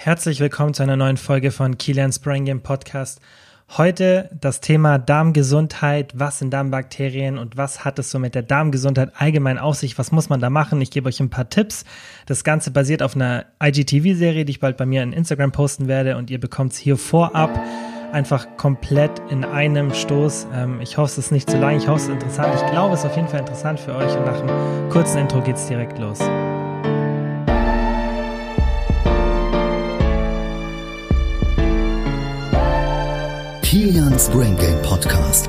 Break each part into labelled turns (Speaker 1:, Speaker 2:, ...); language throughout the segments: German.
Speaker 1: Herzlich willkommen zu einer neuen Folge von Kilian's Brain Game Podcast. Heute das Thema Darmgesundheit. Was sind Darmbakterien und was hat es so mit der Darmgesundheit allgemein auf sich? Was muss man da machen? Ich gebe euch ein paar Tipps. Das Ganze basiert auf einer IGTV-Serie, die ich bald bei mir in Instagram posten werde und ihr bekommt es hier vorab einfach komplett in einem Stoß. Ähm, ich hoffe, es ist nicht zu lang. Ich hoffe, es ist interessant. Ich glaube, es ist auf jeden Fall interessant für euch und nach einem kurzen Intro geht es direkt los.
Speaker 2: Kilians Brain Game Podcast.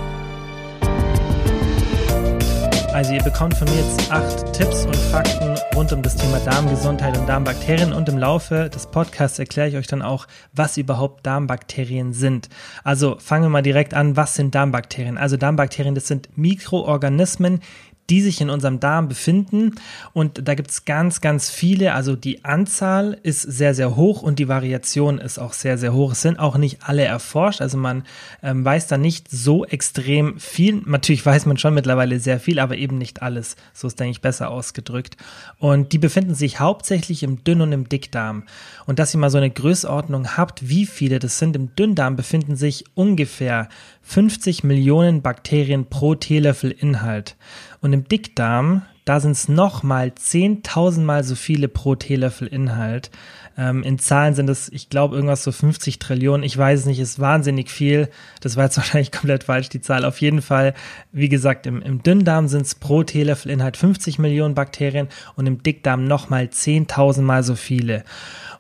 Speaker 1: Also ihr bekommt von mir jetzt acht Tipps und Fakten rund um das Thema Darmgesundheit und Darmbakterien und im Laufe des Podcasts erkläre ich euch dann auch, was überhaupt Darmbakterien sind. Also fangen wir mal direkt an, was sind Darmbakterien? Also Darmbakterien, das sind Mikroorganismen, die sich in unserem Darm befinden. Und da gibt es ganz, ganz viele. Also die Anzahl ist sehr, sehr hoch und die Variation ist auch sehr, sehr hoch. Es sind auch nicht alle erforscht. Also man ähm, weiß da nicht so extrem viel. Natürlich weiß man schon mittlerweile sehr viel, aber eben nicht alles. So ist, denke ich, besser ausgedrückt. Und die befinden sich hauptsächlich im Dünn- und im Dickdarm. Und dass ihr mal so eine Größenordnung habt, wie viele das sind, im Dünndarm befinden sich ungefähr 50 Millionen Bakterien pro Teelöffel Inhalt. Und im Dickdarm, da sind es nochmal 10.000 Mal so viele pro Teelöffel Inhalt. Ähm, in Zahlen sind es, ich glaube, irgendwas so 50 Trillionen. Ich weiß es nicht, ist wahnsinnig viel. Das war jetzt wahrscheinlich komplett falsch, die Zahl. Auf jeden Fall, wie gesagt, im, im Dünndarm sind es pro Teelöffel Inhalt 50 Millionen Bakterien und im Dickdarm nochmal 10.000 Mal so viele.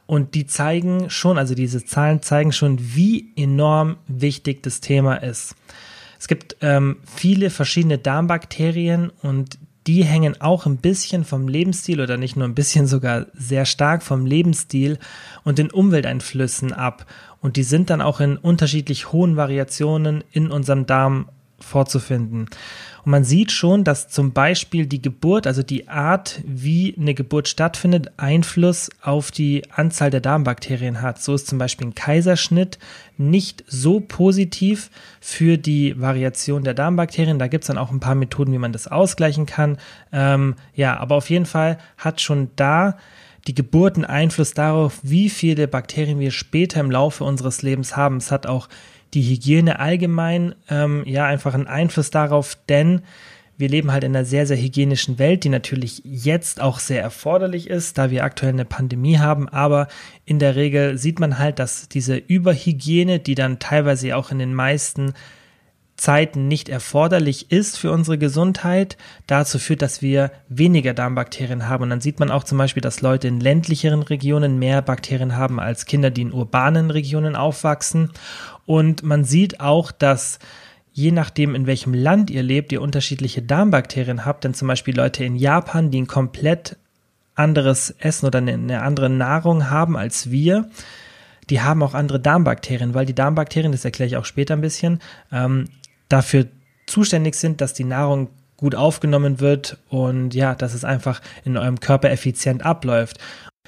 Speaker 1: Und die zeigen schon, also diese Zahlen zeigen schon, wie enorm wichtig das Thema ist. Es gibt ähm, viele verschiedene Darmbakterien und die hängen auch ein bisschen vom Lebensstil oder nicht nur ein bisschen, sogar sehr stark vom Lebensstil und den Umwelteinflüssen ab. Und die sind dann auch in unterschiedlich hohen Variationen in unserem Darm vorzufinden. Und man sieht schon, dass zum Beispiel die Geburt, also die Art, wie eine Geburt stattfindet, Einfluss auf die Anzahl der Darmbakterien hat. So ist zum Beispiel ein Kaiserschnitt nicht so positiv für die Variation der Darmbakterien. Da gibt es dann auch ein paar Methoden, wie man das ausgleichen kann. Ähm, ja, aber auf jeden Fall hat schon da die Geburt einen Einfluss darauf, wie viele Bakterien wir später im Laufe unseres Lebens haben. Es hat auch die Hygiene allgemein ähm, ja einfach einen Einfluss darauf, denn wir leben halt in einer sehr, sehr hygienischen Welt, die natürlich jetzt auch sehr erforderlich ist, da wir aktuell eine Pandemie haben. Aber in der Regel sieht man halt, dass diese Überhygiene, die dann teilweise auch in den meisten Zeiten nicht erforderlich ist für unsere Gesundheit, dazu führt, dass wir weniger Darmbakterien haben. Und dann sieht man auch zum Beispiel, dass Leute in ländlicheren Regionen mehr Bakterien haben als Kinder, die in urbanen Regionen aufwachsen. Und man sieht auch, dass je nachdem, in welchem Land ihr lebt, ihr unterschiedliche Darmbakterien habt. Denn zum Beispiel Leute in Japan, die ein komplett anderes Essen oder eine andere Nahrung haben als wir, die haben auch andere Darmbakterien, weil die Darmbakterien, das erkläre ich auch später ein bisschen, ähm, dafür zuständig sind, dass die Nahrung gut aufgenommen wird und ja, dass es einfach in eurem Körper effizient abläuft.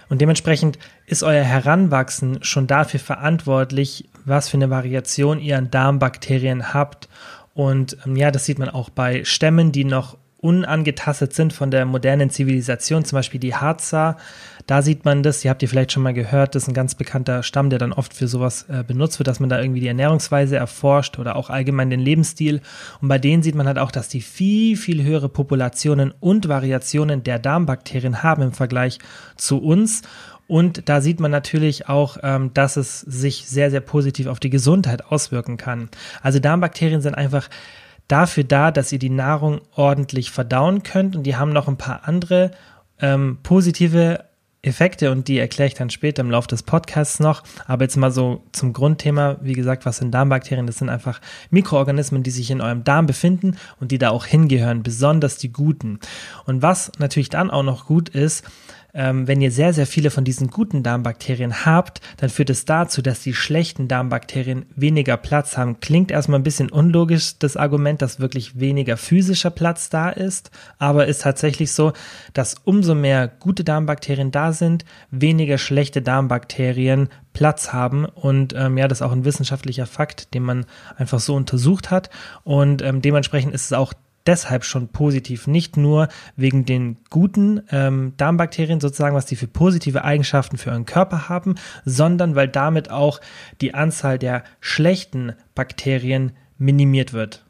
Speaker 1: Und dementsprechend ist euer Heranwachsen schon dafür verantwortlich, was für eine Variation ihr an Darmbakterien habt. Und ähm, ja, das sieht man auch bei Stämmen, die noch unangetastet sind von der modernen Zivilisation, zum Beispiel die Harzer. Da sieht man das, ihr habt ihr vielleicht schon mal gehört, das ist ein ganz bekannter Stamm, der dann oft für sowas äh, benutzt wird, dass man da irgendwie die Ernährungsweise erforscht oder auch allgemein den Lebensstil. Und bei denen sieht man halt auch, dass die viel, viel höhere Populationen und Variationen der Darmbakterien haben im Vergleich zu uns. Und da sieht man natürlich auch, ähm, dass es sich sehr, sehr positiv auf die Gesundheit auswirken kann. Also Darmbakterien sind einfach dafür da, dass ihr die Nahrung ordentlich verdauen könnt und die haben noch ein paar andere ähm, positive Effekte und die erkläre ich dann später im Laufe des Podcasts noch. Aber jetzt mal so zum Grundthema, wie gesagt, was sind Darmbakterien? Das sind einfach Mikroorganismen, die sich in eurem Darm befinden und die da auch hingehören, besonders die guten. Und was natürlich dann auch noch gut ist, ähm, wenn ihr sehr, sehr viele von diesen guten Darmbakterien habt, dann führt es dazu, dass die schlechten Darmbakterien weniger Platz haben. Klingt erstmal ein bisschen unlogisch, das Argument, dass wirklich weniger physischer Platz da ist, aber ist tatsächlich so, dass umso mehr gute Darmbakterien da sind, weniger schlechte Darmbakterien Platz haben. Und ähm, ja, das ist auch ein wissenschaftlicher Fakt, den man einfach so untersucht hat. Und ähm, dementsprechend ist es auch deshalb schon positiv, nicht nur wegen den guten ähm, Darmbakterien sozusagen, was die für positive Eigenschaften für euren Körper haben, sondern weil damit auch die Anzahl der schlechten Bakterien minimiert wird.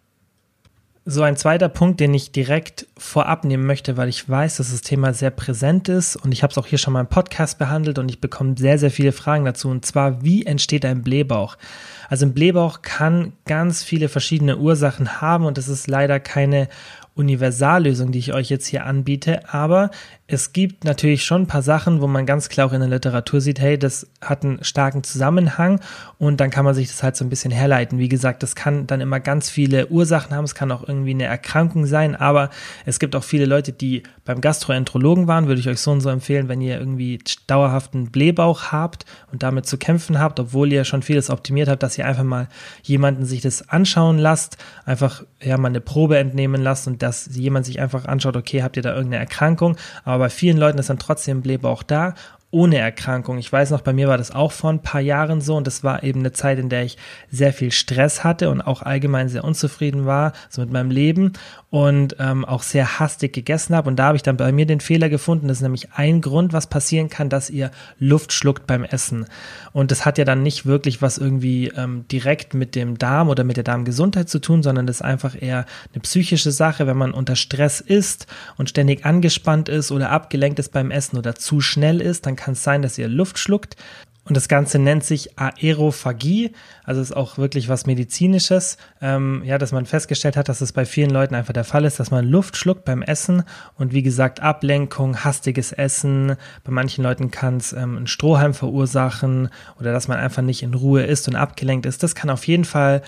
Speaker 1: So ein zweiter Punkt, den ich direkt vorab nehmen möchte, weil ich weiß, dass das Thema sehr präsent ist und ich habe es auch hier schon mal im Podcast behandelt und ich bekomme sehr, sehr viele Fragen dazu und zwar, wie entsteht ein Blähbauch? Also ein Blähbauch kann ganz viele verschiedene Ursachen haben und es ist leider keine Universallösung, die ich euch jetzt hier anbiete, aber es gibt natürlich schon ein paar Sachen, wo man ganz klar auch in der Literatur sieht, hey, das hat einen starken Zusammenhang und dann kann man sich das halt so ein bisschen herleiten. Wie gesagt, das kann dann immer ganz viele Ursachen haben, es kann auch irgendwie eine Erkrankung sein, aber es gibt auch viele Leute, die beim Gastroenterologen waren, würde ich euch so und so empfehlen, wenn ihr irgendwie dauerhaften Blähbauch habt und damit zu kämpfen habt, obwohl ihr schon vieles optimiert habt, dass ihr einfach mal jemanden sich das anschauen lasst, einfach ja mal eine Probe entnehmen lasst und dass jemand sich einfach anschaut, okay, habt ihr da irgendeine Erkrankung, aber bei vielen Leuten ist dann trotzdem Blähbauch da ohne Erkrankung. Ich weiß noch, bei mir war das auch vor ein paar Jahren so und das war eben eine Zeit, in der ich sehr viel Stress hatte und auch allgemein sehr unzufrieden war, so mit meinem Leben und ähm, auch sehr hastig gegessen habe. Und da habe ich dann bei mir den Fehler gefunden. Das ist nämlich ein Grund, was passieren kann, dass ihr Luft schluckt beim Essen. Und das hat ja dann nicht wirklich was irgendwie ähm, direkt mit dem Darm oder mit der Darmgesundheit zu tun, sondern das ist einfach eher eine psychische Sache, wenn man unter Stress ist und ständig angespannt ist oder abgelenkt ist beim Essen oder zu schnell ist, dann kann es sein, dass ihr Luft schluckt. Und das Ganze nennt sich Aerophagie, also ist auch wirklich was Medizinisches. Ähm, ja, dass man festgestellt hat, dass es bei vielen Leuten einfach der Fall ist, dass man Luft schluckt beim Essen und wie gesagt Ablenkung, hastiges Essen. Bei manchen Leuten kann es ähm, einen Strohhalm verursachen oder dass man einfach nicht in Ruhe ist und abgelenkt ist. Das kann auf jeden Fall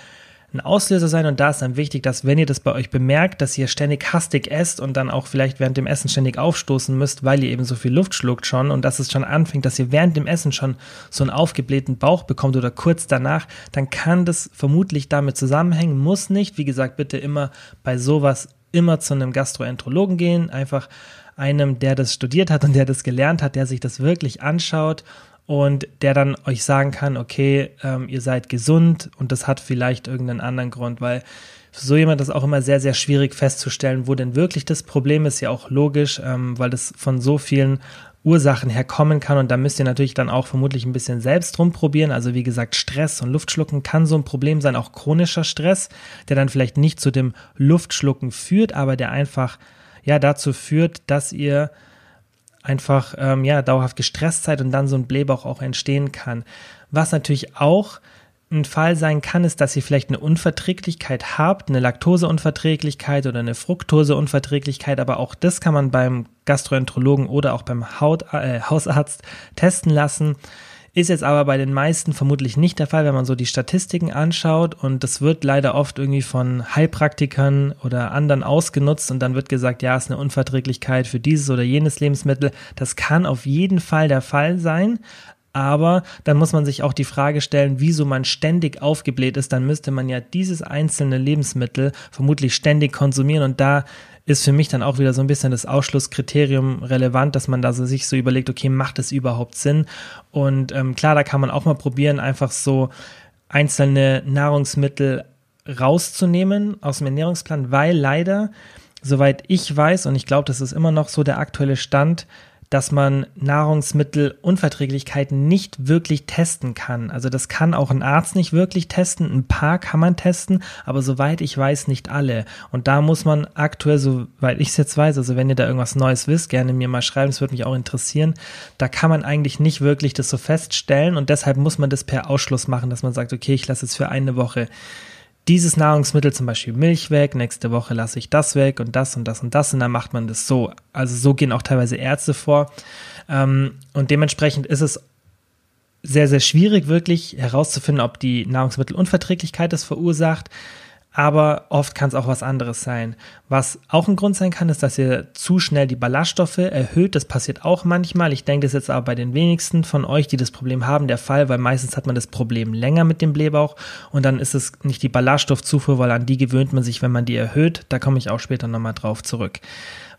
Speaker 1: ein Auslöser sein. Und da ist dann wichtig, dass wenn ihr das bei euch bemerkt, dass ihr ständig hastig esst und dann auch vielleicht während dem Essen ständig aufstoßen müsst, weil ihr eben so viel Luft schluckt schon und dass es schon anfängt, dass ihr während dem Essen schon so einen aufgeblähten Bauch bekommt oder kurz danach, dann kann das vermutlich damit zusammenhängen, muss nicht. Wie gesagt, bitte immer bei sowas immer zu einem Gastroenterologen gehen, einfach einem, der das studiert hat und der das gelernt hat, der sich das wirklich anschaut und der dann euch sagen kann, okay, ähm, ihr seid gesund und das hat vielleicht irgendeinen anderen Grund, weil für so jemand ist auch immer sehr, sehr schwierig festzustellen, wo denn wirklich das Problem ist, ja auch logisch, ähm, weil das von so vielen Ursachen herkommen kann und da müsst ihr natürlich dann auch vermutlich ein bisschen selbst rumprobieren. Also wie gesagt, Stress und Luftschlucken kann so ein Problem sein, auch chronischer Stress, der dann vielleicht nicht zu dem Luftschlucken führt, aber der einfach ja dazu führt, dass ihr einfach ähm, ja dauerhaft gestresst seid und dann so ein Blähbauch auch entstehen kann. Was natürlich auch ein Fall sein kann, ist, dass ihr vielleicht eine Unverträglichkeit habt, eine Laktoseunverträglichkeit oder eine Fructoseunverträglichkeit, aber auch das kann man beim Gastroenterologen oder auch beim Haut, äh, Hausarzt testen lassen. Ist jetzt aber bei den meisten vermutlich nicht der Fall, wenn man so die Statistiken anschaut. Und das wird leider oft irgendwie von Heilpraktikern oder anderen ausgenutzt und dann wird gesagt, ja, ist eine Unverträglichkeit für dieses oder jenes Lebensmittel. Das kann auf jeden Fall der Fall sein. Aber dann muss man sich auch die Frage stellen, wieso man ständig aufgebläht ist. Dann müsste man ja dieses einzelne Lebensmittel vermutlich ständig konsumieren. Und da ist für mich dann auch wieder so ein bisschen das Ausschlusskriterium relevant, dass man da so sich so überlegt, okay, macht es überhaupt Sinn? Und ähm, klar, da kann man auch mal probieren, einfach so einzelne Nahrungsmittel rauszunehmen aus dem Ernährungsplan, weil leider, soweit ich weiß, und ich glaube, das ist immer noch so der aktuelle Stand, dass man Nahrungsmittelunverträglichkeiten nicht wirklich testen kann. Also das kann auch ein Arzt nicht wirklich testen. Ein paar kann man testen, aber soweit ich weiß, nicht alle. Und da muss man aktuell, soweit ich es jetzt weiß, also wenn ihr da irgendwas Neues wisst, gerne mir mal schreiben, es würde mich auch interessieren. Da kann man eigentlich nicht wirklich das so feststellen und deshalb muss man das per Ausschluss machen, dass man sagt, okay, ich lasse es für eine Woche dieses Nahrungsmittel, zum Beispiel Milch weg, nächste Woche lasse ich das weg und das und das und das und dann macht man das so. Also so gehen auch teilweise Ärzte vor. Ähm, und dementsprechend ist es sehr, sehr schwierig, wirklich herauszufinden, ob die Nahrungsmittelunverträglichkeit das verursacht aber oft kann es auch was anderes sein. Was auch ein Grund sein kann, ist, dass ihr zu schnell die Ballaststoffe erhöht. Das passiert auch manchmal. Ich denke, das ist jetzt aber bei den wenigsten von euch, die das Problem haben, der Fall, weil meistens hat man das Problem länger mit dem Blähbauch und dann ist es nicht die Ballaststoffzufuhr, weil an die gewöhnt man sich, wenn man die erhöht. Da komme ich auch später nochmal drauf zurück.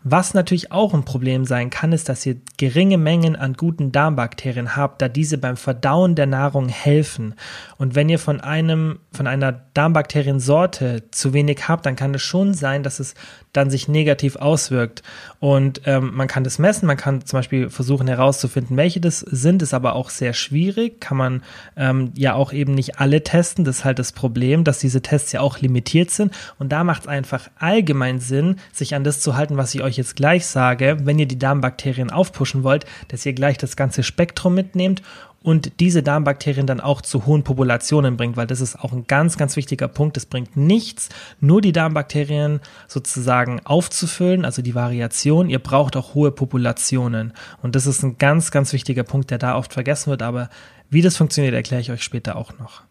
Speaker 1: Was natürlich auch ein Problem sein kann, ist, dass ihr geringe Mengen an guten Darmbakterien habt, da diese beim Verdauen der Nahrung helfen. Und wenn ihr von einem, von einer Darmbakteriensorte zu wenig habt, dann kann es schon sein, dass es dann sich negativ auswirkt. Und ähm, man kann das messen, man kann zum Beispiel versuchen herauszufinden, welche das sind, ist aber auch sehr schwierig, kann man ähm, ja auch eben nicht alle testen. Das ist halt das Problem, dass diese Tests ja auch limitiert sind. Und da macht es einfach allgemein Sinn, sich an das zu halten, was ich euch jetzt gleich sage, wenn ihr die Darmbakterien aufpushen wollt, dass ihr gleich das ganze Spektrum mitnehmt und diese Darmbakterien dann auch zu hohen Populationen bringt, weil das ist auch ein ganz, ganz wichtiger Punkt. Es bringt nichts, nur die Darmbakterien sozusagen aufzufüllen, also die Variation. Ihr braucht auch hohe Populationen. Und das ist ein ganz, ganz wichtiger Punkt, der da oft vergessen wird. Aber wie das funktioniert, erkläre ich euch später auch noch.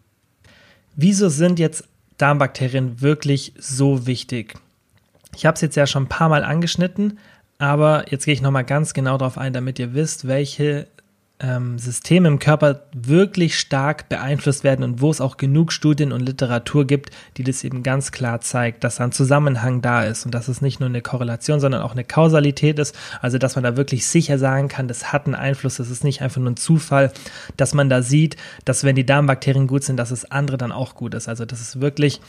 Speaker 1: Wieso sind jetzt Darmbakterien wirklich so wichtig? Ich habe es jetzt ja schon ein paar Mal angeschnitten, aber jetzt gehe ich nochmal ganz genau darauf ein, damit ihr wisst, welche ähm, Systeme im Körper wirklich stark beeinflusst werden und wo es auch genug Studien und Literatur gibt, die das eben ganz klar zeigt, dass da ein Zusammenhang da ist und dass es nicht nur eine Korrelation, sondern auch eine Kausalität ist, also dass man da wirklich sicher sagen kann, das hat einen Einfluss, das ist nicht einfach nur ein Zufall, dass man da sieht, dass wenn die Darmbakterien gut sind, dass es andere dann auch gut ist. Also das ist wirklich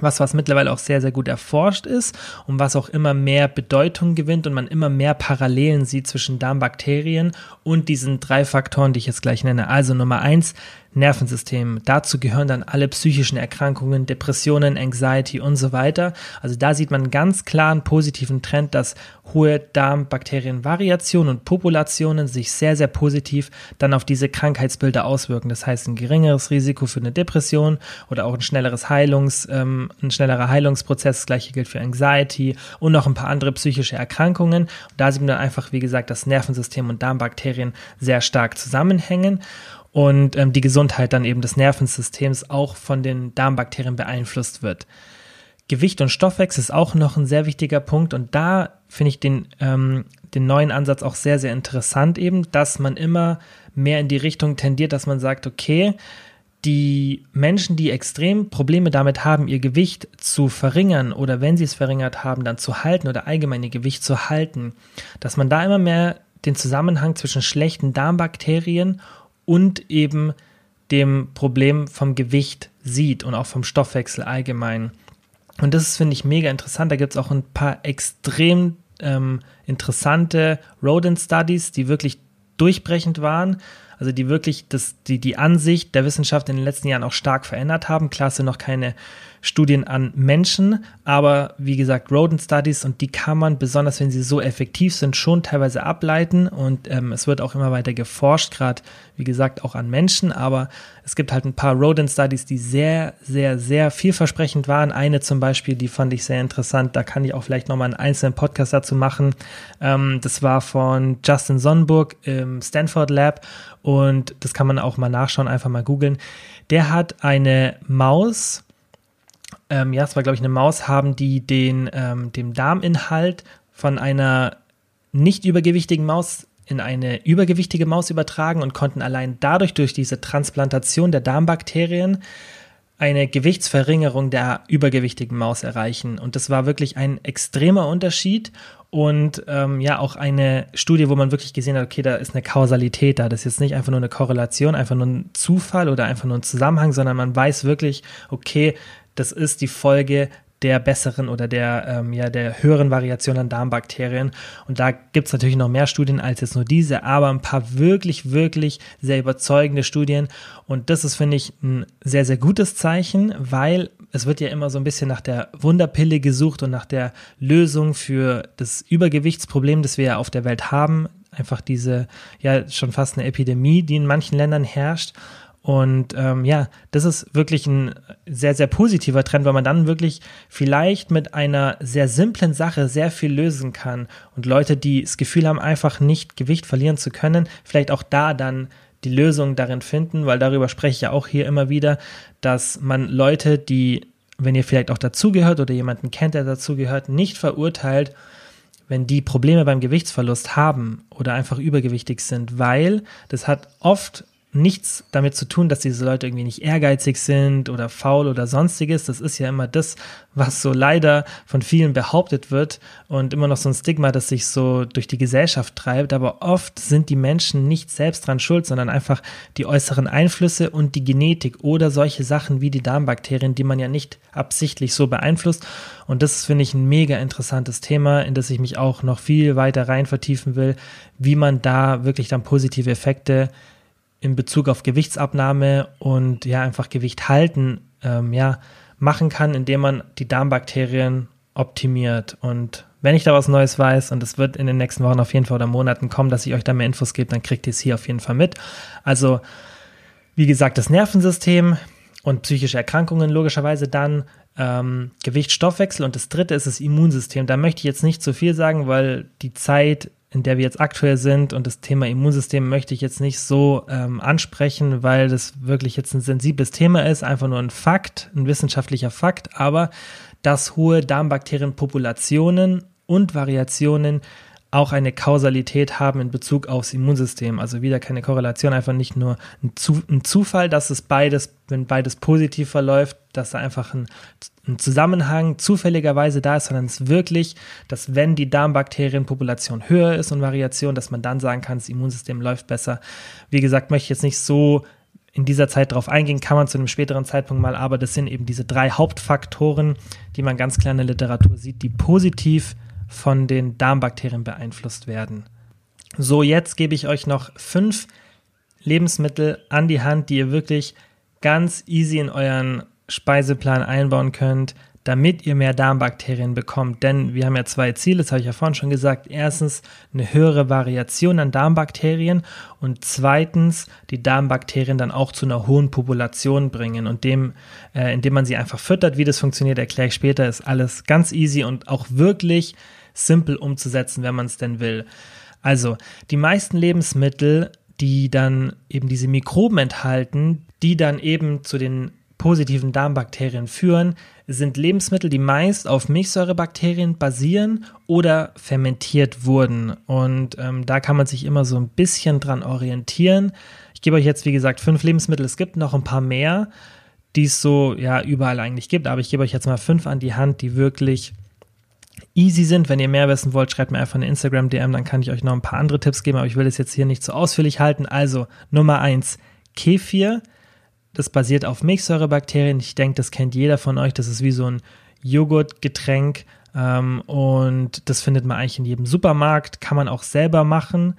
Speaker 1: was, was mittlerweile auch sehr, sehr gut erforscht ist und was auch immer mehr Bedeutung gewinnt und man immer mehr Parallelen sieht zwischen Darmbakterien und diesen drei Faktoren, die ich jetzt gleich nenne. Also Nummer eins, Nervensystem. Dazu gehören dann alle psychischen Erkrankungen, Depressionen, Anxiety und so weiter. Also da sieht man ganz klar einen positiven Trend, dass hohe Darmbakterienvariationen und Populationen sich sehr, sehr positiv dann auf diese Krankheitsbilder auswirken. Das heißt, ein geringeres Risiko für eine Depression oder auch ein schnelleres Heilungs, ähm, ein schnellerer Heilungsprozess. Das gleiche gilt für Anxiety und noch ein paar andere psychische Erkrankungen. Und da sieht man dann einfach, wie gesagt, das Nervensystem und Darmbakterien sehr stark zusammenhängen und ähm, die Gesundheit dann eben des Nervensystems auch von den Darmbakterien beeinflusst wird. Gewicht und Stoffwechsel ist auch noch ein sehr wichtiger Punkt und da finde ich den, ähm, den neuen Ansatz auch sehr, sehr interessant eben, dass man immer mehr in die Richtung tendiert, dass man sagt, okay, die Menschen, die extrem Probleme damit haben, ihr Gewicht zu verringern oder wenn sie es verringert haben, dann zu halten oder allgemein ihr Gewicht zu halten, dass man da immer mehr den Zusammenhang zwischen schlechten Darmbakterien und eben dem Problem vom Gewicht sieht und auch vom Stoffwechsel allgemein. Und das finde ich mega interessant. Da gibt es auch ein paar extrem ähm, interessante Rodent Studies, die wirklich durchbrechend waren. Also die wirklich das, die, die Ansicht der Wissenschaft in den letzten Jahren auch stark verändert haben. Klar sind noch keine Studien an Menschen, aber wie gesagt, Rodent Studies und die kann man, besonders wenn sie so effektiv sind, schon teilweise ableiten und ähm, es wird auch immer weiter geforscht, gerade wie gesagt auch an Menschen, aber es gibt halt ein paar Rodent Studies, die sehr, sehr, sehr vielversprechend waren. Eine zum Beispiel, die fand ich sehr interessant, da kann ich auch vielleicht nochmal einen einzelnen Podcast dazu machen. Ähm, das war von Justin Sonnenburg im Stanford Lab und das kann man auch mal nachschauen, einfach mal googeln. Der hat eine Maus, ähm, ja, es war glaube ich eine Maus, haben die den, ähm, dem Darminhalt von einer nicht übergewichtigen Maus in eine übergewichtige Maus übertragen und konnten allein dadurch durch diese Transplantation der Darmbakterien eine Gewichtsverringerung der übergewichtigen Maus erreichen. Und das war wirklich ein extremer Unterschied und ähm, ja auch eine Studie, wo man wirklich gesehen hat, okay, da ist eine Kausalität da. Das ist jetzt nicht einfach nur eine Korrelation, einfach nur ein Zufall oder einfach nur ein Zusammenhang, sondern man weiß wirklich, okay, das ist die Folge der besseren oder der, ähm, ja, der höheren Variation an Darmbakterien. Und da gibt es natürlich noch mehr Studien als jetzt nur diese, aber ein paar wirklich, wirklich sehr überzeugende Studien. Und das ist, finde ich, ein sehr, sehr gutes Zeichen, weil es wird ja immer so ein bisschen nach der Wunderpille gesucht und nach der Lösung für das Übergewichtsproblem, das wir ja auf der Welt haben. Einfach diese, ja, schon fast eine Epidemie, die in manchen Ländern herrscht. Und ähm, ja, das ist wirklich ein sehr, sehr positiver Trend, weil man dann wirklich vielleicht mit einer sehr simplen Sache sehr viel lösen kann. Und Leute, die das Gefühl haben, einfach nicht Gewicht verlieren zu können, vielleicht auch da dann die Lösung darin finden, weil darüber spreche ich ja auch hier immer wieder, dass man Leute, die, wenn ihr vielleicht auch dazugehört oder jemanden kennt, der dazugehört, nicht verurteilt, wenn die Probleme beim Gewichtsverlust haben oder einfach übergewichtig sind, weil das hat oft nichts damit zu tun, dass diese Leute irgendwie nicht ehrgeizig sind oder faul oder sonstiges. Das ist ja immer das, was so leider von vielen behauptet wird und immer noch so ein Stigma, das sich so durch die Gesellschaft treibt. Aber oft sind die Menschen nicht selbst dran schuld, sondern einfach die äußeren Einflüsse und die Genetik oder solche Sachen wie die Darmbakterien, die man ja nicht absichtlich so beeinflusst. Und das finde ich ein mega interessantes Thema, in das ich mich auch noch viel weiter rein vertiefen will, wie man da wirklich dann positive Effekte in Bezug auf Gewichtsabnahme und ja einfach Gewicht halten ähm, ja machen kann, indem man die Darmbakterien optimiert. Und wenn ich da was Neues weiß, und es wird in den nächsten Wochen auf jeden Fall oder Monaten kommen, dass ich euch da mehr Infos gebe, dann kriegt ihr es hier auf jeden Fall mit. Also, wie gesagt, das Nervensystem und psychische Erkrankungen logischerweise dann, ähm, Gewicht, und das dritte ist das Immunsystem. Da möchte ich jetzt nicht zu viel sagen, weil die Zeit in der wir jetzt aktuell sind und das Thema Immunsystem möchte ich jetzt nicht so ähm, ansprechen, weil das wirklich jetzt ein sensibles Thema ist, einfach nur ein Fakt, ein wissenschaftlicher Fakt, aber dass hohe Darmbakterienpopulationen und Variationen auch eine Kausalität haben in Bezug aufs Immunsystem. Also wieder keine Korrelation, einfach nicht nur ein, Zu ein Zufall, dass es beides, wenn beides positiv verläuft, dass da einfach ein, ein, Zusammenhang zufälligerweise da ist, sondern es wirklich, dass wenn die Darmbakterienpopulation höher ist und Variation, dass man dann sagen kann, das Immunsystem läuft besser. Wie gesagt, möchte ich jetzt nicht so in dieser Zeit darauf eingehen, kann man zu einem späteren Zeitpunkt mal, aber das sind eben diese drei Hauptfaktoren, die man ganz klar in der Literatur sieht, die positiv von den Darmbakterien beeinflusst werden. So, jetzt gebe ich euch noch fünf Lebensmittel an die Hand, die ihr wirklich ganz easy in euren Speiseplan einbauen könnt, damit ihr mehr Darmbakterien bekommt. Denn wir haben ja zwei Ziele, das habe ich ja vorhin schon gesagt. Erstens eine höhere Variation an Darmbakterien und zweitens die Darmbakterien dann auch zu einer hohen Population bringen. Und dem, äh, indem man sie einfach füttert, wie das funktioniert, erkläre ich später, ist alles ganz easy und auch wirklich simpel umzusetzen, wenn man es denn will. Also, die meisten Lebensmittel, die dann eben diese Mikroben enthalten, die dann eben zu den positiven Darmbakterien führen, sind Lebensmittel, die meist auf Milchsäurebakterien basieren oder fermentiert wurden. Und ähm, da kann man sich immer so ein bisschen dran orientieren. Ich gebe euch jetzt, wie gesagt, fünf Lebensmittel. Es gibt noch ein paar mehr, die es so ja überall eigentlich gibt, aber ich gebe euch jetzt mal fünf an die Hand, die wirklich easy sind. Wenn ihr mehr wissen wollt, schreibt mir einfach eine Instagram-DM, dann kann ich euch noch ein paar andere Tipps geben, aber ich will es jetzt hier nicht zu so ausführlich halten. Also Nummer eins, Kefir. Das basiert auf Milchsäurebakterien. Ich denke, das kennt jeder von euch. Das ist wie so ein Joghurtgetränk. Ähm, und das findet man eigentlich in jedem Supermarkt. Kann man auch selber machen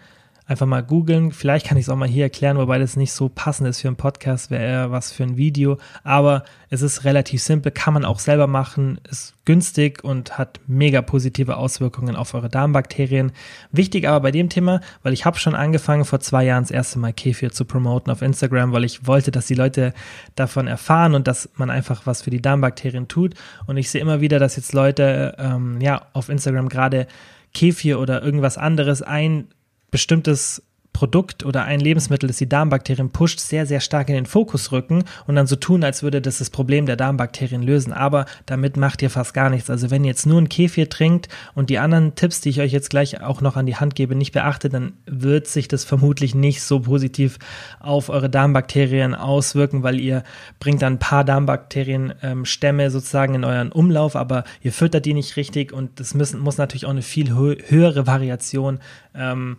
Speaker 1: einfach mal googeln. Vielleicht kann ich es auch mal hier erklären, wobei das nicht so passend ist für einen Podcast, wäre eher was für ein Video. Aber es ist relativ simpel, kann man auch selber machen, ist günstig und hat mega positive Auswirkungen auf eure Darmbakterien. Wichtig aber bei dem Thema, weil ich habe schon angefangen vor zwei Jahren das erste Mal Kefir zu promoten auf Instagram, weil ich wollte, dass die Leute davon erfahren und dass man einfach was für die Darmbakterien tut. Und ich sehe immer wieder, dass jetzt Leute ähm, ja auf Instagram gerade Kefir oder irgendwas anderes ein bestimmtes Produkt oder ein Lebensmittel, das die Darmbakterien pusht, sehr, sehr stark in den Fokus rücken und dann so tun, als würde das das Problem der Darmbakterien lösen. Aber damit macht ihr fast gar nichts. Also wenn ihr jetzt nur ein Kefir trinkt und die anderen Tipps, die ich euch jetzt gleich auch noch an die Hand gebe, nicht beachtet, dann wird sich das vermutlich nicht so positiv auf eure Darmbakterien auswirken, weil ihr bringt dann ein paar Darmbakterienstämme ähm, sozusagen in euren Umlauf, aber ihr füttert die nicht richtig und das müssen, muss natürlich auch eine viel höhere Variation ähm,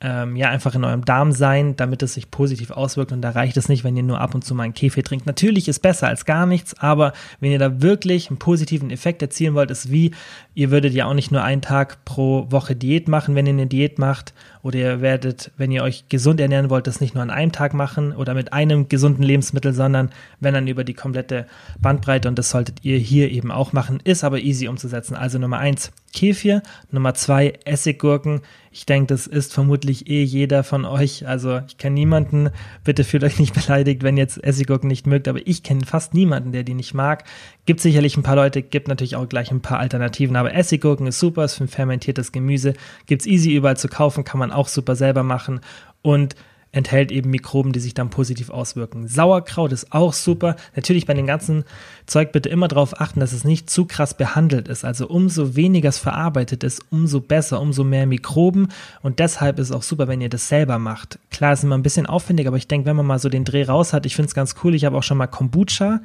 Speaker 1: ähm, ja einfach in eurem Darm sein, damit es sich positiv auswirkt. Und da reicht es nicht, wenn ihr nur ab und zu mal einen Kaffee trinkt. Natürlich ist besser als gar nichts, aber wenn ihr da wirklich einen positiven Effekt erzielen wollt, ist wie, ihr würdet ja auch nicht nur einen Tag pro Woche Diät machen, wenn ihr eine Diät macht. Oder ihr werdet, wenn ihr euch gesund ernähren wollt, das nicht nur an einem Tag machen oder mit einem gesunden Lebensmittel, sondern wenn dann über die komplette Bandbreite. Und das solltet ihr hier eben auch machen. Ist aber easy umzusetzen. Also Nummer eins, Kefir. Nummer zwei, Essiggurken. Ich denke, das ist vermutlich eh jeder von euch. Also ich kenne niemanden, bitte fühlt euch nicht beleidigt, wenn jetzt Essiggurken nicht mögt, aber ich kenne fast niemanden, der die nicht mag. Gibt sicherlich ein paar Leute, gibt natürlich auch gleich ein paar Alternativen, aber Essiggurken ist super, ist für ein fermentiertes Gemüse, gibt's easy überall zu kaufen, kann man auch super selber machen und enthält eben Mikroben, die sich dann positiv auswirken. Sauerkraut ist auch super. Natürlich bei dem ganzen Zeug bitte immer darauf achten, dass es nicht zu krass behandelt ist. Also umso weniger es verarbeitet ist, umso besser, umso mehr Mikroben. Und deshalb ist es auch super, wenn ihr das selber macht. Klar, ist immer ein bisschen aufwendig, aber ich denke, wenn man mal so den Dreh raus hat, ich finde es ganz cool. Ich habe auch schon mal Kombucha,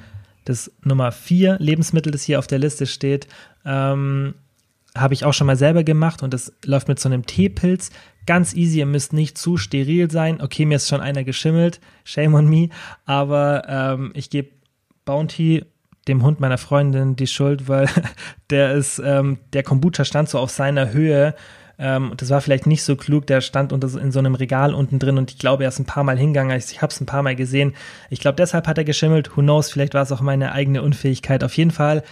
Speaker 1: das Nummer vier Lebensmittel, das hier auf der Liste steht, ähm, habe ich auch schon mal selber gemacht und das läuft mit so einem Teepilz. Ganz easy, ihr müsst nicht zu steril sein. Okay, mir ist schon einer geschimmelt, shame on me, aber ähm, ich gebe Bounty, dem Hund meiner Freundin, die Schuld, weil der ist, ähm, der Kombucha stand so auf seiner Höhe. Ähm, das war vielleicht nicht so klug, der stand unter, in so einem Regal unten drin und ich glaube, er ist ein paar Mal hingegangen. Ich, ich habe es ein paar Mal gesehen. Ich glaube, deshalb hat er geschimmelt. Who knows, vielleicht war es auch meine eigene Unfähigkeit. Auf jeden Fall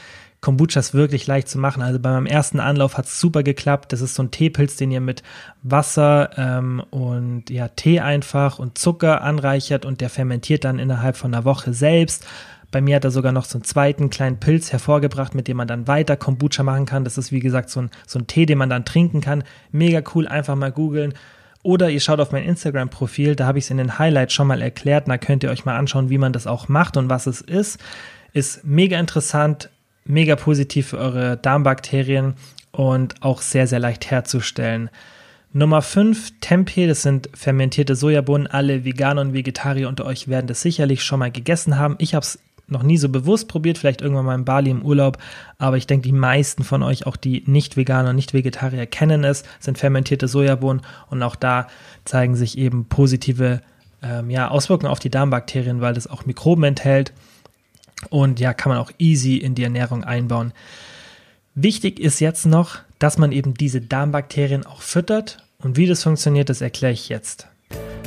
Speaker 1: Kombucha ist wirklich leicht zu machen. Also bei meinem ersten Anlauf hat es super geklappt. Das ist so ein Teepilz, den ihr mit Wasser ähm, und ja, Tee einfach und Zucker anreichert und der fermentiert dann innerhalb von einer Woche selbst. Bei mir hat er sogar noch so einen zweiten kleinen Pilz hervorgebracht, mit dem man dann weiter Kombucha machen kann. Das ist wie gesagt so ein, so ein Tee, den man dann trinken kann. Mega cool, einfach mal googeln. Oder ihr schaut auf mein Instagram-Profil, da habe ich es in den Highlights schon mal erklärt. Da könnt ihr euch mal anschauen, wie man das auch macht und was es ist. Ist mega interessant, mega positiv für eure Darmbakterien und auch sehr, sehr leicht herzustellen. Nummer 5, Tempeh, das sind fermentierte Sojabohnen. Alle Veganer und Vegetarier unter euch werden das sicherlich schon mal gegessen haben. Ich habe es noch nie so bewusst probiert, vielleicht irgendwann mal in Bali im Urlaub, aber ich denke, die meisten von euch, auch die Nicht-Veganer und Nicht-Vegetarier, kennen es, sind fermentierte Sojabohnen und auch da zeigen sich eben positive ähm, ja, Auswirkungen auf die Darmbakterien, weil das auch Mikroben enthält und ja, kann man auch easy in die Ernährung einbauen. Wichtig ist jetzt noch, dass man eben diese Darmbakterien auch füttert. Und wie das funktioniert, das erkläre ich jetzt.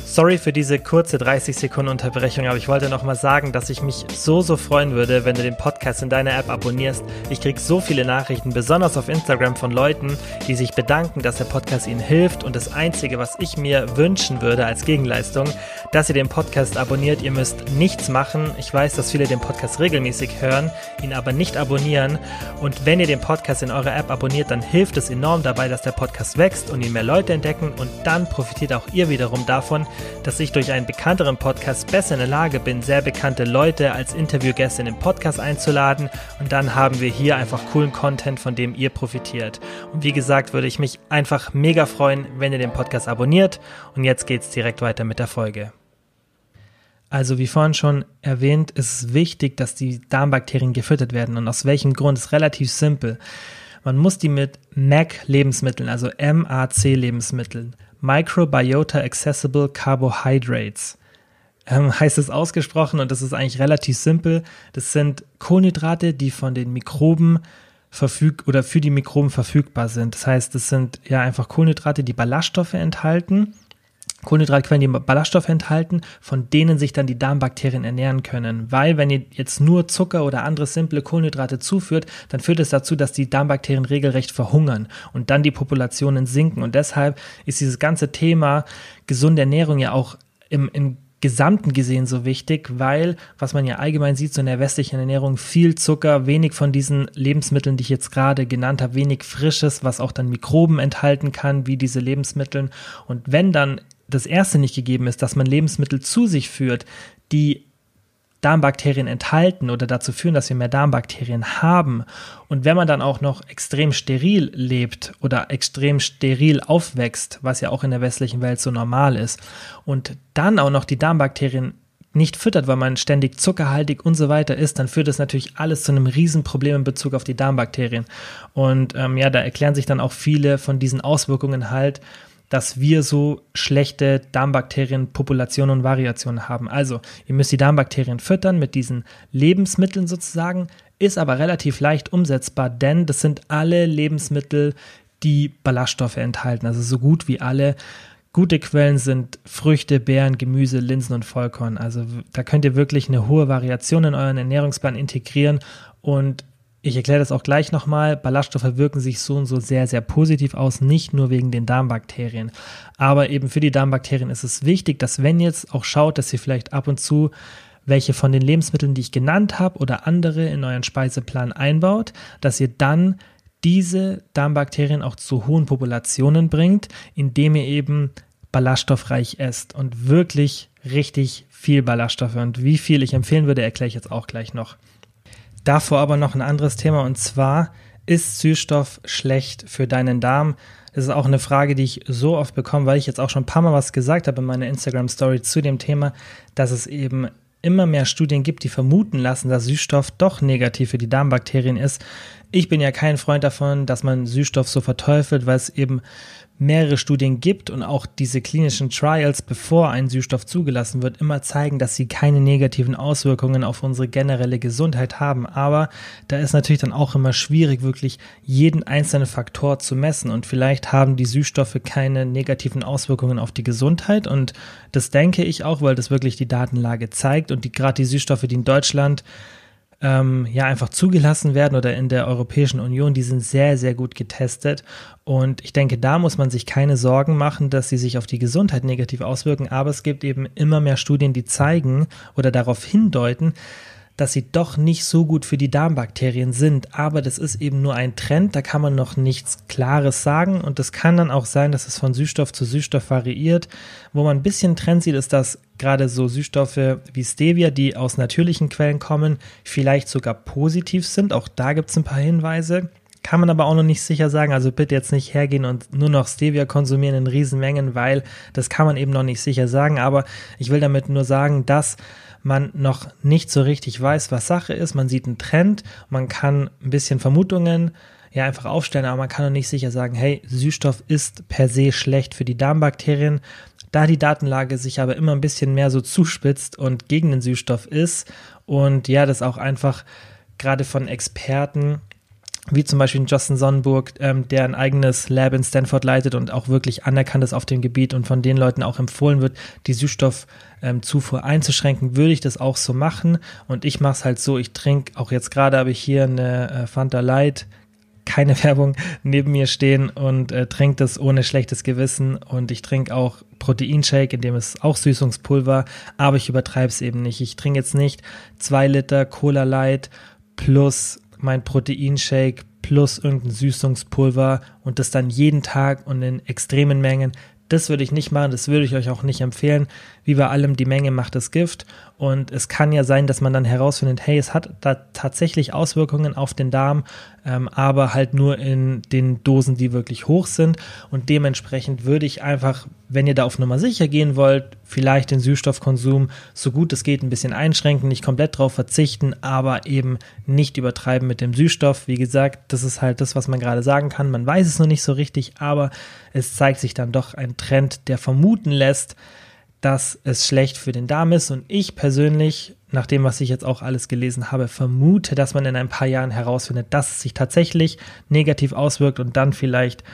Speaker 1: Sorry für diese kurze 30 Sekunden Unterbrechung, aber ich wollte noch mal sagen, dass ich mich so, so freuen würde, wenn du den Podcast in deiner App abonnierst. Ich kriege so viele Nachrichten, besonders auf Instagram von Leuten, die sich bedanken, dass der Podcast ihnen hilft. Und das Einzige, was ich mir wünschen würde als Gegenleistung, dass ihr den Podcast abonniert. Ihr müsst nichts machen. Ich weiß, dass viele den Podcast regelmäßig hören, ihn aber nicht abonnieren. Und wenn ihr den Podcast in eurer App abonniert, dann hilft es enorm dabei, dass der Podcast wächst und ihn mehr Leute entdecken. Und dann profitiert auch ihr wiederum davon, dass ich durch einen bekannteren Podcast besser in der Lage bin, sehr bekannte Leute als Interviewgäste in den Podcast einzuladen und dann haben wir hier einfach coolen Content, von dem ihr profitiert. Und wie gesagt, würde ich mich einfach mega freuen, wenn ihr den Podcast abonniert und jetzt geht's direkt weiter mit der Folge. Also wie vorhin schon erwähnt, ist es wichtig, dass die Darmbakterien gefüttert werden und aus welchem Grund ist relativ simpel. Man muss die mit MAC-Lebensmitteln, also MAC-Lebensmitteln, Microbiota Accessible Carbohydrates. Ähm, heißt es ausgesprochen und das ist eigentlich relativ simpel. Das sind Kohlenhydrate, die von den Mikroben verfüg oder für die Mikroben verfügbar sind. Das heißt, das sind ja einfach Kohlenhydrate, die Ballaststoffe enthalten Kohlenhydratquellen, die Ballaststoffe enthalten, von denen sich dann die Darmbakterien ernähren können. Weil wenn ihr jetzt nur Zucker oder andere simple Kohlenhydrate zuführt, dann führt es dazu, dass die Darmbakterien regelrecht verhungern und dann die Populationen sinken. Und deshalb ist dieses ganze Thema gesunde Ernährung ja auch im, im Gesamten gesehen so wichtig, weil, was man ja allgemein sieht, so in der westlichen Ernährung, viel Zucker, wenig von diesen Lebensmitteln, die ich jetzt gerade genannt habe, wenig Frisches, was auch dann Mikroben enthalten kann, wie diese Lebensmittel. Und wenn dann das erste nicht gegeben ist, dass man Lebensmittel zu sich führt, die Darmbakterien enthalten oder dazu führen, dass wir mehr Darmbakterien haben. Und wenn man dann auch noch extrem steril lebt oder extrem steril aufwächst, was ja auch in der westlichen Welt so normal ist, und dann auch noch die Darmbakterien nicht füttert, weil man ständig zuckerhaltig und so weiter ist, dann führt das natürlich alles zu einem Riesenproblem in Bezug auf die Darmbakterien. Und ähm, ja, da erklären sich dann auch viele von diesen Auswirkungen halt, dass wir so schlechte Darmbakterienpopulationen und Variationen haben. Also, ihr müsst die Darmbakterien füttern mit diesen Lebensmitteln sozusagen, ist aber relativ leicht umsetzbar, denn das sind alle Lebensmittel, die Ballaststoffe enthalten, also so gut wie alle. Gute Quellen sind Früchte, Beeren, Gemüse, Linsen und Vollkorn. Also da könnt ihr wirklich eine hohe Variation in euren Ernährungsplan integrieren und ich erkläre das auch gleich nochmal. Ballaststoffe wirken sich so und so sehr, sehr positiv aus, nicht nur wegen den Darmbakterien. Aber eben für die Darmbakterien ist es wichtig, dass wenn jetzt auch schaut, dass ihr vielleicht ab und zu welche von den Lebensmitteln, die ich genannt habe oder andere in euren Speiseplan einbaut, dass ihr dann diese Darmbakterien auch zu hohen Populationen bringt, indem ihr eben ballaststoffreich esst und wirklich richtig viel Ballaststoffe. Und wie viel ich empfehlen würde, erkläre ich jetzt auch gleich noch. Davor aber noch ein anderes Thema und zwar, ist Süßstoff schlecht für deinen Darm? Das ist auch eine Frage, die ich so oft bekomme, weil ich jetzt auch schon ein paar Mal was gesagt habe in meiner Instagram-Story zu dem Thema, dass es eben immer mehr Studien gibt, die vermuten lassen, dass Süßstoff doch negativ für die Darmbakterien ist. Ich bin ja kein Freund davon, dass man Süßstoff so verteufelt, weil es eben mehrere Studien gibt und auch diese klinischen Trials, bevor ein Süßstoff zugelassen wird, immer zeigen, dass sie keine negativen Auswirkungen auf unsere generelle Gesundheit haben. Aber da ist natürlich dann auch immer schwierig, wirklich jeden einzelnen Faktor zu messen. Und vielleicht haben die Süßstoffe keine negativen Auswirkungen auf die Gesundheit. Und das denke ich auch, weil das wirklich die Datenlage zeigt. Und die, gerade die Süßstoffe, die in Deutschland ähm, ja einfach zugelassen werden oder in der Europäischen Union, die sind sehr, sehr gut getestet. Und ich denke, da muss man sich keine Sorgen machen, dass sie sich auf die Gesundheit negativ auswirken. Aber es gibt eben immer mehr Studien, die zeigen oder darauf hindeuten, dass sie doch nicht so gut für die Darmbakterien sind. Aber das ist eben nur ein Trend, da kann man noch nichts Klares sagen. Und es kann dann auch sein, dass es von Süßstoff zu Süßstoff variiert. Wo man ein bisschen Trend sieht, ist, dass gerade so Süßstoffe wie Stevia, die aus natürlichen Quellen kommen, vielleicht sogar positiv sind. Auch da gibt es ein paar Hinweise. Kann man aber auch noch nicht sicher sagen. Also bitte jetzt nicht hergehen und nur noch Stevia konsumieren in Riesenmengen, weil das kann man eben noch nicht sicher sagen. Aber ich will damit nur sagen, dass man noch nicht so richtig weiß, was Sache ist. Man sieht einen Trend, man kann ein bisschen Vermutungen ja einfach aufstellen, aber man kann noch nicht sicher sagen, hey, Süßstoff ist per se schlecht für die Darmbakterien. Da die Datenlage sich aber immer ein bisschen mehr so zuspitzt und gegen den Süßstoff ist und ja, das auch einfach gerade von Experten wie zum Beispiel Justin Sonnenburg, ähm, der ein eigenes Lab in Stanford leitet und auch wirklich anerkannt ist auf dem Gebiet und von den Leuten auch empfohlen wird, die Süßstoffzufuhr ähm, einzuschränken, würde ich das auch so machen. Und ich mache es halt so, ich trinke, auch jetzt gerade habe ich hier eine äh, Fanta Light, keine Werbung, neben mir stehen und äh, trinke das ohne schlechtes Gewissen. Und ich trinke auch Proteinshake, in dem ist auch Süßungspulver, aber ich übertreibe es eben nicht. Ich trinke jetzt nicht zwei Liter Cola Light plus mein Proteinshake plus irgendein Süßungspulver und das dann jeden Tag und in extremen Mengen. Das würde ich nicht machen, das würde ich euch auch nicht empfehlen. Wie bei allem, die Menge macht das Gift. Und es kann ja sein, dass man dann herausfindet, hey, es hat da tatsächlich Auswirkungen auf den Darm, ähm, aber halt nur in den Dosen, die wirklich hoch sind. Und dementsprechend würde ich einfach, wenn ihr da auf Nummer sicher gehen wollt, vielleicht den Süßstoffkonsum so gut es geht ein bisschen einschränken, nicht komplett drauf verzichten, aber eben nicht übertreiben mit dem Süßstoff. Wie gesagt, das ist halt das, was man gerade sagen kann. Man weiß es noch nicht so richtig, aber es zeigt sich dann doch ein Trend, der vermuten lässt, dass es schlecht für den Darm ist. Und ich persönlich, nach dem, was ich jetzt auch alles gelesen habe, vermute, dass man in ein paar Jahren herausfindet, dass es sich tatsächlich negativ auswirkt und dann vielleicht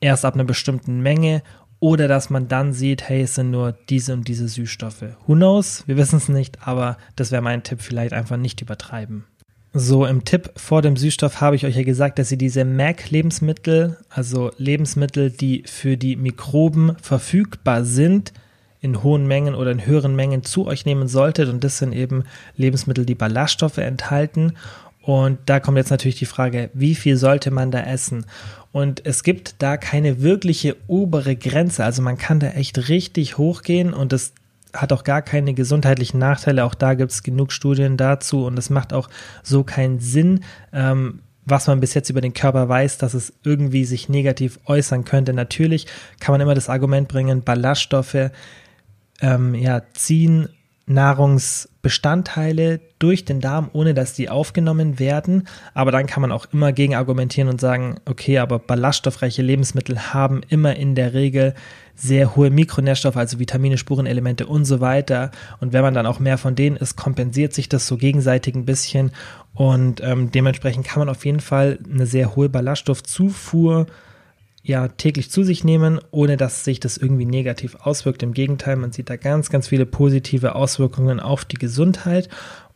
Speaker 1: erst ab einer bestimmten Menge oder dass man dann sieht, hey, es sind nur diese und diese Süßstoffe. Who knows? Wir wissen es nicht, aber das wäre mein Tipp, vielleicht einfach nicht übertreiben. So, im Tipp vor dem Süßstoff habe ich euch ja gesagt, dass ihr diese MAC-Lebensmittel, also Lebensmittel, die für die Mikroben verfügbar sind, in hohen Mengen oder in höheren Mengen zu euch nehmen solltet. Und das sind eben Lebensmittel, die Ballaststoffe enthalten. Und da kommt jetzt natürlich die Frage, wie viel sollte man da essen? Und es gibt da keine wirkliche obere Grenze. Also man kann da echt richtig hochgehen und das hat auch gar keine gesundheitlichen Nachteile. Auch da gibt es genug Studien dazu und es macht auch so keinen Sinn. Ähm, was man bis jetzt über den Körper weiß, dass es irgendwie sich negativ äußern könnte. Natürlich kann man immer das Argument bringen, Ballaststoffe ähm, ja, ziehen Nahrungsbestandteile durch den Darm, ohne dass die aufgenommen werden. Aber dann kann man auch immer gegen argumentieren und sagen, okay, aber ballaststoffreiche Lebensmittel haben immer in der Regel sehr hohe Mikronährstoffe, also Vitamine, Spurenelemente und so weiter. Und wenn man dann auch mehr von denen isst, kompensiert sich das so gegenseitig ein bisschen. Und ähm, dementsprechend kann man auf jeden Fall eine sehr hohe Ballaststoffzufuhr ja täglich zu sich nehmen, ohne dass sich das irgendwie negativ auswirkt. Im Gegenteil, man sieht da ganz, ganz viele positive Auswirkungen auf die Gesundheit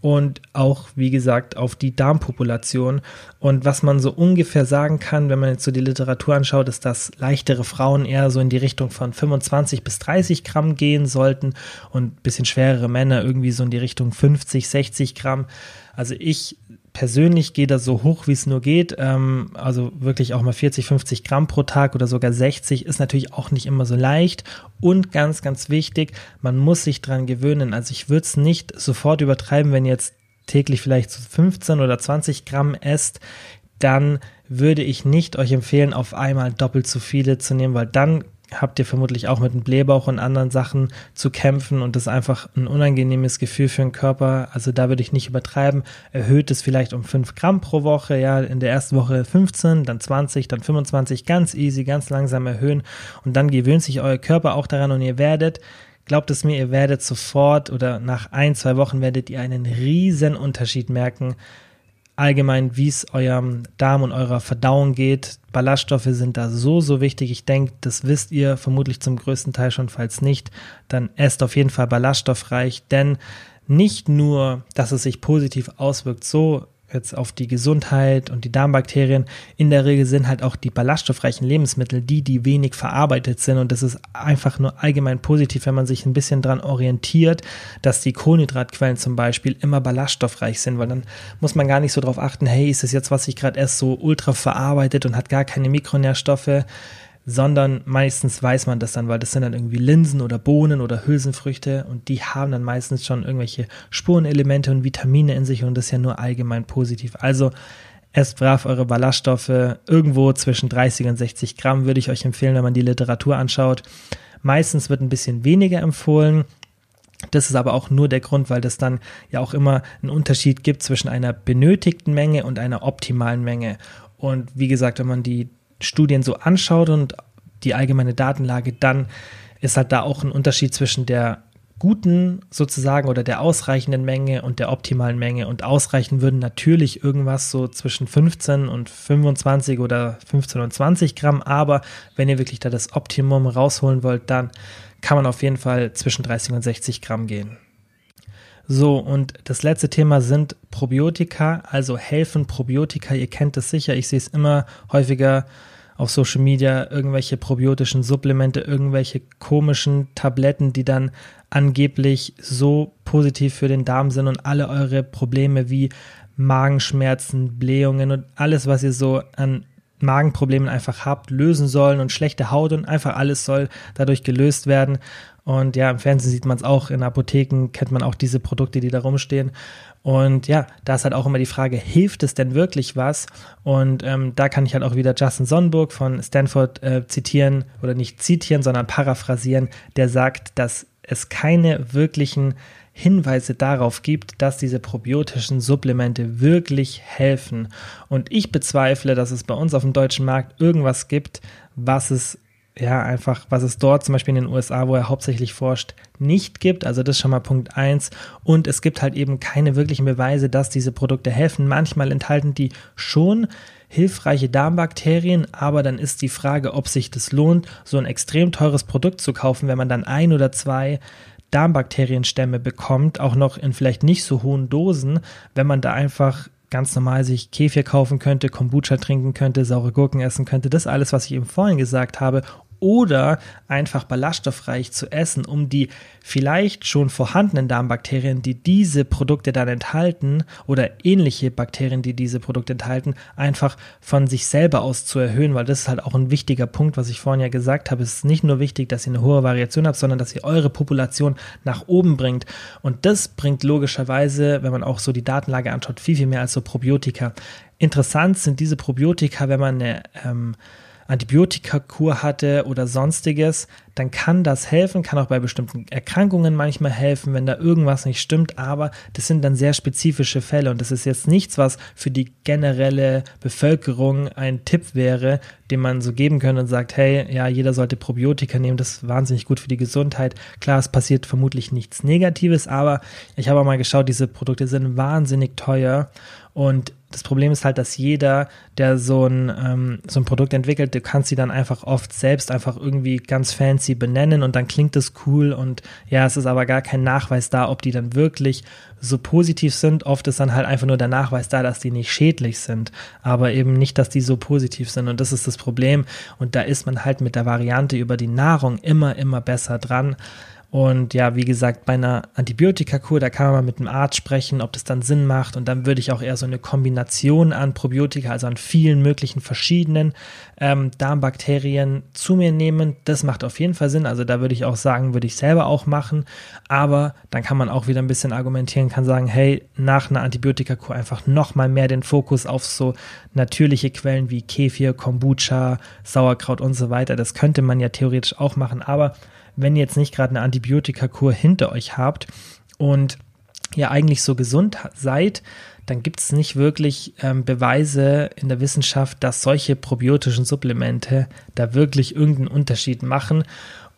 Speaker 1: und auch, wie gesagt, auf die Darmpopulation. Und was man so ungefähr sagen kann, wenn man jetzt so die Literatur anschaut, ist, dass leichtere Frauen eher so in die Richtung von 25 bis 30 Gramm gehen sollten und bisschen schwerere Männer irgendwie so in die Richtung 50, 60 Gramm. Also ich persönlich gehe da so hoch, wie es nur geht. Ähm, also wirklich auch mal 40, 50 Gramm pro Tag oder sogar 60 ist natürlich auch nicht immer so leicht. Und ganz, ganz wichtig, man muss sich dran gewöhnen. Also ich würde es nicht sofort übertreiben, wenn jetzt täglich vielleicht so 15 oder 20 Gramm esst, dann würde ich nicht euch empfehlen, auf einmal doppelt so viele zu nehmen, weil dann habt ihr vermutlich auch mit dem Blähbauch und anderen Sachen zu kämpfen und das ist einfach ein unangenehmes Gefühl für den Körper. Also da würde ich nicht übertreiben. Erhöht es vielleicht um 5 Gramm pro Woche, ja, in der ersten Woche 15, dann 20, dann 25, ganz easy, ganz langsam erhöhen und dann gewöhnt sich euer Körper auch daran und ihr werdet Glaubt es mir, ihr werdet sofort oder nach ein, zwei Wochen werdet ihr einen riesen Unterschied merken, allgemein, wie es eurem Darm und eurer Verdauung geht. Ballaststoffe sind da so, so wichtig. Ich denke, das wisst ihr vermutlich zum größten Teil schon. Falls nicht, dann esst auf jeden Fall ballaststoffreich, denn nicht nur, dass es sich positiv auswirkt, so jetzt auf die Gesundheit und die Darmbakterien, in der Regel sind halt auch die ballaststoffreichen Lebensmittel die, die wenig verarbeitet sind. Und das ist einfach nur allgemein positiv, wenn man sich ein bisschen dran orientiert, dass die Kohlenhydratquellen zum Beispiel immer ballaststoffreich sind, weil dann muss man gar nicht so drauf achten, hey, ist das jetzt, was ich gerade esse, so ultra verarbeitet und hat gar keine Mikronährstoffe sondern meistens weiß man das dann, weil das sind dann irgendwie Linsen oder Bohnen oder Hülsenfrüchte und die haben dann meistens schon irgendwelche Spurenelemente und Vitamine in sich und das ist ja nur allgemein positiv. Also esst brav eure Ballaststoffe irgendwo zwischen 30 und 60 Gramm würde ich euch empfehlen, wenn man die Literatur anschaut. Meistens wird ein bisschen weniger empfohlen. Das ist aber auch nur der Grund, weil das dann ja auch immer einen Unterschied gibt zwischen einer benötigten Menge und einer optimalen Menge. Und wie gesagt, wenn man die Studien so anschaut und die allgemeine Datenlage, dann ist halt da auch ein Unterschied zwischen der guten sozusagen oder der ausreichenden Menge und der optimalen Menge. Und ausreichen würden natürlich irgendwas so zwischen 15 und 25 oder 15 und 20 Gramm. Aber wenn ihr wirklich da das Optimum rausholen wollt, dann kann man auf jeden Fall zwischen 30 und 60 Gramm gehen. So, und das letzte Thema sind Probiotika, also helfen Probiotika. Ihr kennt es sicher, ich sehe es immer häufiger auf Social Media, irgendwelche probiotischen Supplemente, irgendwelche komischen Tabletten, die dann angeblich so positiv für den Darm sind und alle eure Probleme wie Magenschmerzen, Blähungen und alles, was ihr so an Magenproblemen einfach habt, lösen sollen und schlechte Haut und einfach alles soll dadurch gelöst werden. Und ja, im Fernsehen sieht man es auch, in Apotheken kennt man auch diese Produkte, die da rumstehen. Und ja, da ist halt auch immer die Frage, hilft es denn wirklich was? Und ähm, da kann ich halt auch wieder Justin Sonnenburg von Stanford äh, zitieren oder nicht zitieren, sondern paraphrasieren, der sagt, dass es keine wirklichen Hinweise darauf gibt, dass diese probiotischen Supplemente wirklich helfen. Und ich bezweifle, dass es bei uns auf dem deutschen Markt irgendwas gibt, was es ja, einfach, was es dort zum Beispiel in den USA, wo er hauptsächlich forscht, nicht gibt. Also das ist schon mal Punkt eins. Und es gibt halt eben keine wirklichen Beweise, dass diese Produkte helfen. Manchmal enthalten die schon hilfreiche Darmbakterien, aber dann ist die Frage, ob sich das lohnt, so ein extrem teures Produkt zu kaufen, wenn man dann ein oder zwei Darmbakterienstämme bekommt, auch noch in vielleicht nicht so hohen Dosen, wenn man da einfach ganz normal sich Kefir kaufen könnte, Kombucha trinken könnte, saure Gurken essen könnte, das alles, was ich eben vorhin gesagt habe, oder einfach ballaststoffreich zu essen, um die vielleicht schon vorhandenen Darmbakterien, die diese Produkte dann enthalten oder ähnliche Bakterien, die diese Produkte enthalten, einfach von sich selber aus zu erhöhen, weil das ist halt auch ein wichtiger Punkt, was ich vorhin ja gesagt habe. Es ist nicht nur wichtig, dass ihr eine hohe Variation habt, sondern dass ihr eure Population nach oben bringt. Und das bringt logischerweise, wenn man auch so die Datenlage anschaut, viel, viel mehr als so Probiotika. Interessant sind diese Probiotika, wenn man eine ähm, Antibiotikakur hatte oder sonstiges, dann kann das helfen, kann auch bei bestimmten Erkrankungen manchmal helfen, wenn da irgendwas nicht stimmt, aber das sind dann sehr spezifische Fälle und das ist jetzt nichts, was für die generelle Bevölkerung ein Tipp wäre, den man so geben könnte und sagt, hey, ja, jeder sollte Probiotika nehmen, das ist wahnsinnig gut für die Gesundheit. Klar, es passiert vermutlich nichts Negatives, aber ich habe auch mal geschaut, diese Produkte sind wahnsinnig teuer und das Problem ist halt, dass jeder, der so ein, ähm, so ein Produkt entwickelt, du kannst sie dann einfach oft selbst einfach irgendwie ganz fancy benennen und dann klingt es cool und ja, es ist aber gar kein Nachweis da, ob die dann wirklich so positiv sind. Oft ist dann halt einfach nur der Nachweis da, dass die nicht schädlich sind, aber eben nicht, dass die so positiv sind und das ist das Problem und da ist man halt mit der Variante über die Nahrung immer, immer besser dran. Und ja, wie gesagt, bei einer Antibiotikakur, da kann man mal mit einem Arzt sprechen, ob das dann Sinn macht. Und dann würde ich auch eher so eine Kombination an Probiotika, also an vielen möglichen verschiedenen ähm, Darmbakterien zu mir nehmen. Das macht auf jeden Fall Sinn. Also da würde ich auch sagen, würde ich selber auch machen. Aber dann kann man auch wieder ein bisschen argumentieren, kann sagen, hey, nach einer Antibiotikakur einfach nochmal mehr den Fokus auf so natürliche Quellen wie Kefir, Kombucha, Sauerkraut und so weiter. Das könnte man ja theoretisch auch machen. Aber wenn ihr jetzt nicht gerade eine Antibiotikakur hinter euch habt und ihr eigentlich so gesund seid, dann gibt es nicht wirklich ähm, Beweise in der Wissenschaft, dass solche probiotischen Supplemente da wirklich irgendeinen Unterschied machen.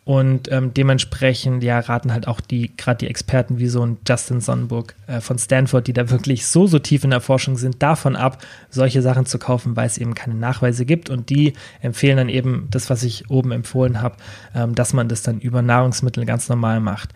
Speaker 1: Und ähm, dementsprechend ja raten halt auch die, gerade die Experten wie so ein Justin Sonnenburg äh, von Stanford, die da wirklich so, so tief in der Forschung sind, davon ab, solche Sachen zu kaufen, weil es eben keine Nachweise gibt. Und die empfehlen dann eben das, was ich oben empfohlen habe, ähm, dass man das dann über Nahrungsmittel ganz normal macht.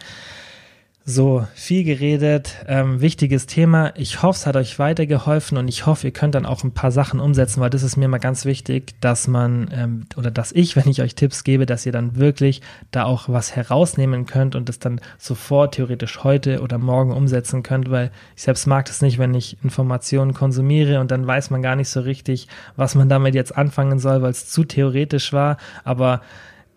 Speaker 1: So, viel geredet, ähm, wichtiges Thema. Ich hoffe, es hat euch weitergeholfen und ich hoffe, ihr könnt dann auch ein paar Sachen umsetzen, weil das ist mir mal ganz wichtig, dass man ähm, oder dass ich, wenn ich euch Tipps gebe, dass ihr dann wirklich da auch was herausnehmen könnt und das dann sofort theoretisch heute oder morgen umsetzen könnt, weil ich selbst mag das nicht, wenn ich Informationen konsumiere und dann weiß man gar nicht so richtig, was man damit jetzt anfangen soll, weil es zu theoretisch war. Aber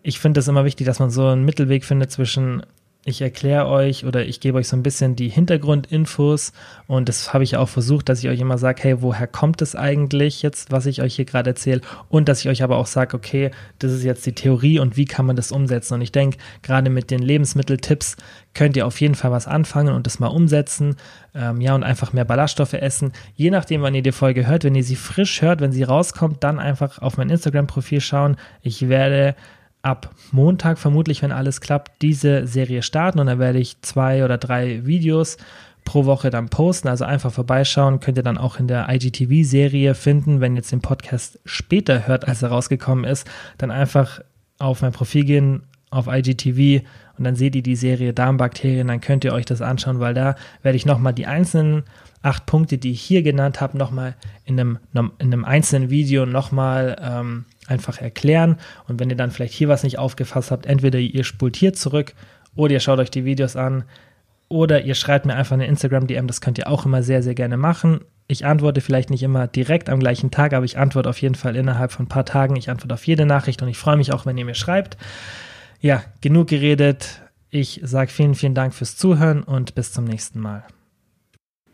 Speaker 1: ich finde es immer wichtig, dass man so einen Mittelweg findet zwischen ich erkläre euch oder ich gebe euch so ein bisschen die Hintergrundinfos und das habe ich auch versucht, dass ich euch immer sage, hey, woher kommt es eigentlich jetzt, was ich euch hier gerade erzähle? Und dass ich euch aber auch sage, okay, das ist jetzt die Theorie und wie kann man das umsetzen? Und ich denke, gerade mit den Lebensmitteltipps könnt ihr auf jeden Fall was anfangen und das mal umsetzen, ähm, ja und einfach mehr Ballaststoffe essen, je nachdem, wann ihr die Folge hört, wenn ihr sie frisch hört, wenn sie rauskommt, dann einfach auf mein Instagram-Profil schauen, ich werde ab Montag vermutlich, wenn alles klappt, diese Serie starten und dann werde ich zwei oder drei Videos pro Woche dann posten. Also einfach vorbeischauen, könnt ihr dann auch in der IGTV-Serie finden. Wenn ihr jetzt den Podcast später hört, als er rausgekommen ist, dann einfach auf mein Profil gehen, auf IGTV und dann seht ihr die Serie Darmbakterien, dann könnt ihr euch das anschauen, weil da werde ich nochmal die einzelnen acht Punkte, die ich hier genannt habe, nochmal in einem, in einem einzelnen Video nochmal ähm, einfach erklären. Und wenn ihr dann vielleicht hier was nicht aufgefasst habt, entweder ihr spult hier zurück oder ihr schaut euch die Videos an oder ihr schreibt mir einfach eine Instagram-DM, das könnt ihr auch immer sehr, sehr gerne machen. Ich antworte vielleicht nicht immer direkt am gleichen Tag, aber ich antworte auf jeden Fall innerhalb von ein paar Tagen. Ich antworte auf jede Nachricht und ich freue mich auch, wenn ihr mir schreibt. Ja, genug geredet. Ich sage vielen, vielen Dank fürs Zuhören und bis zum nächsten Mal.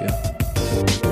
Speaker 1: dafür.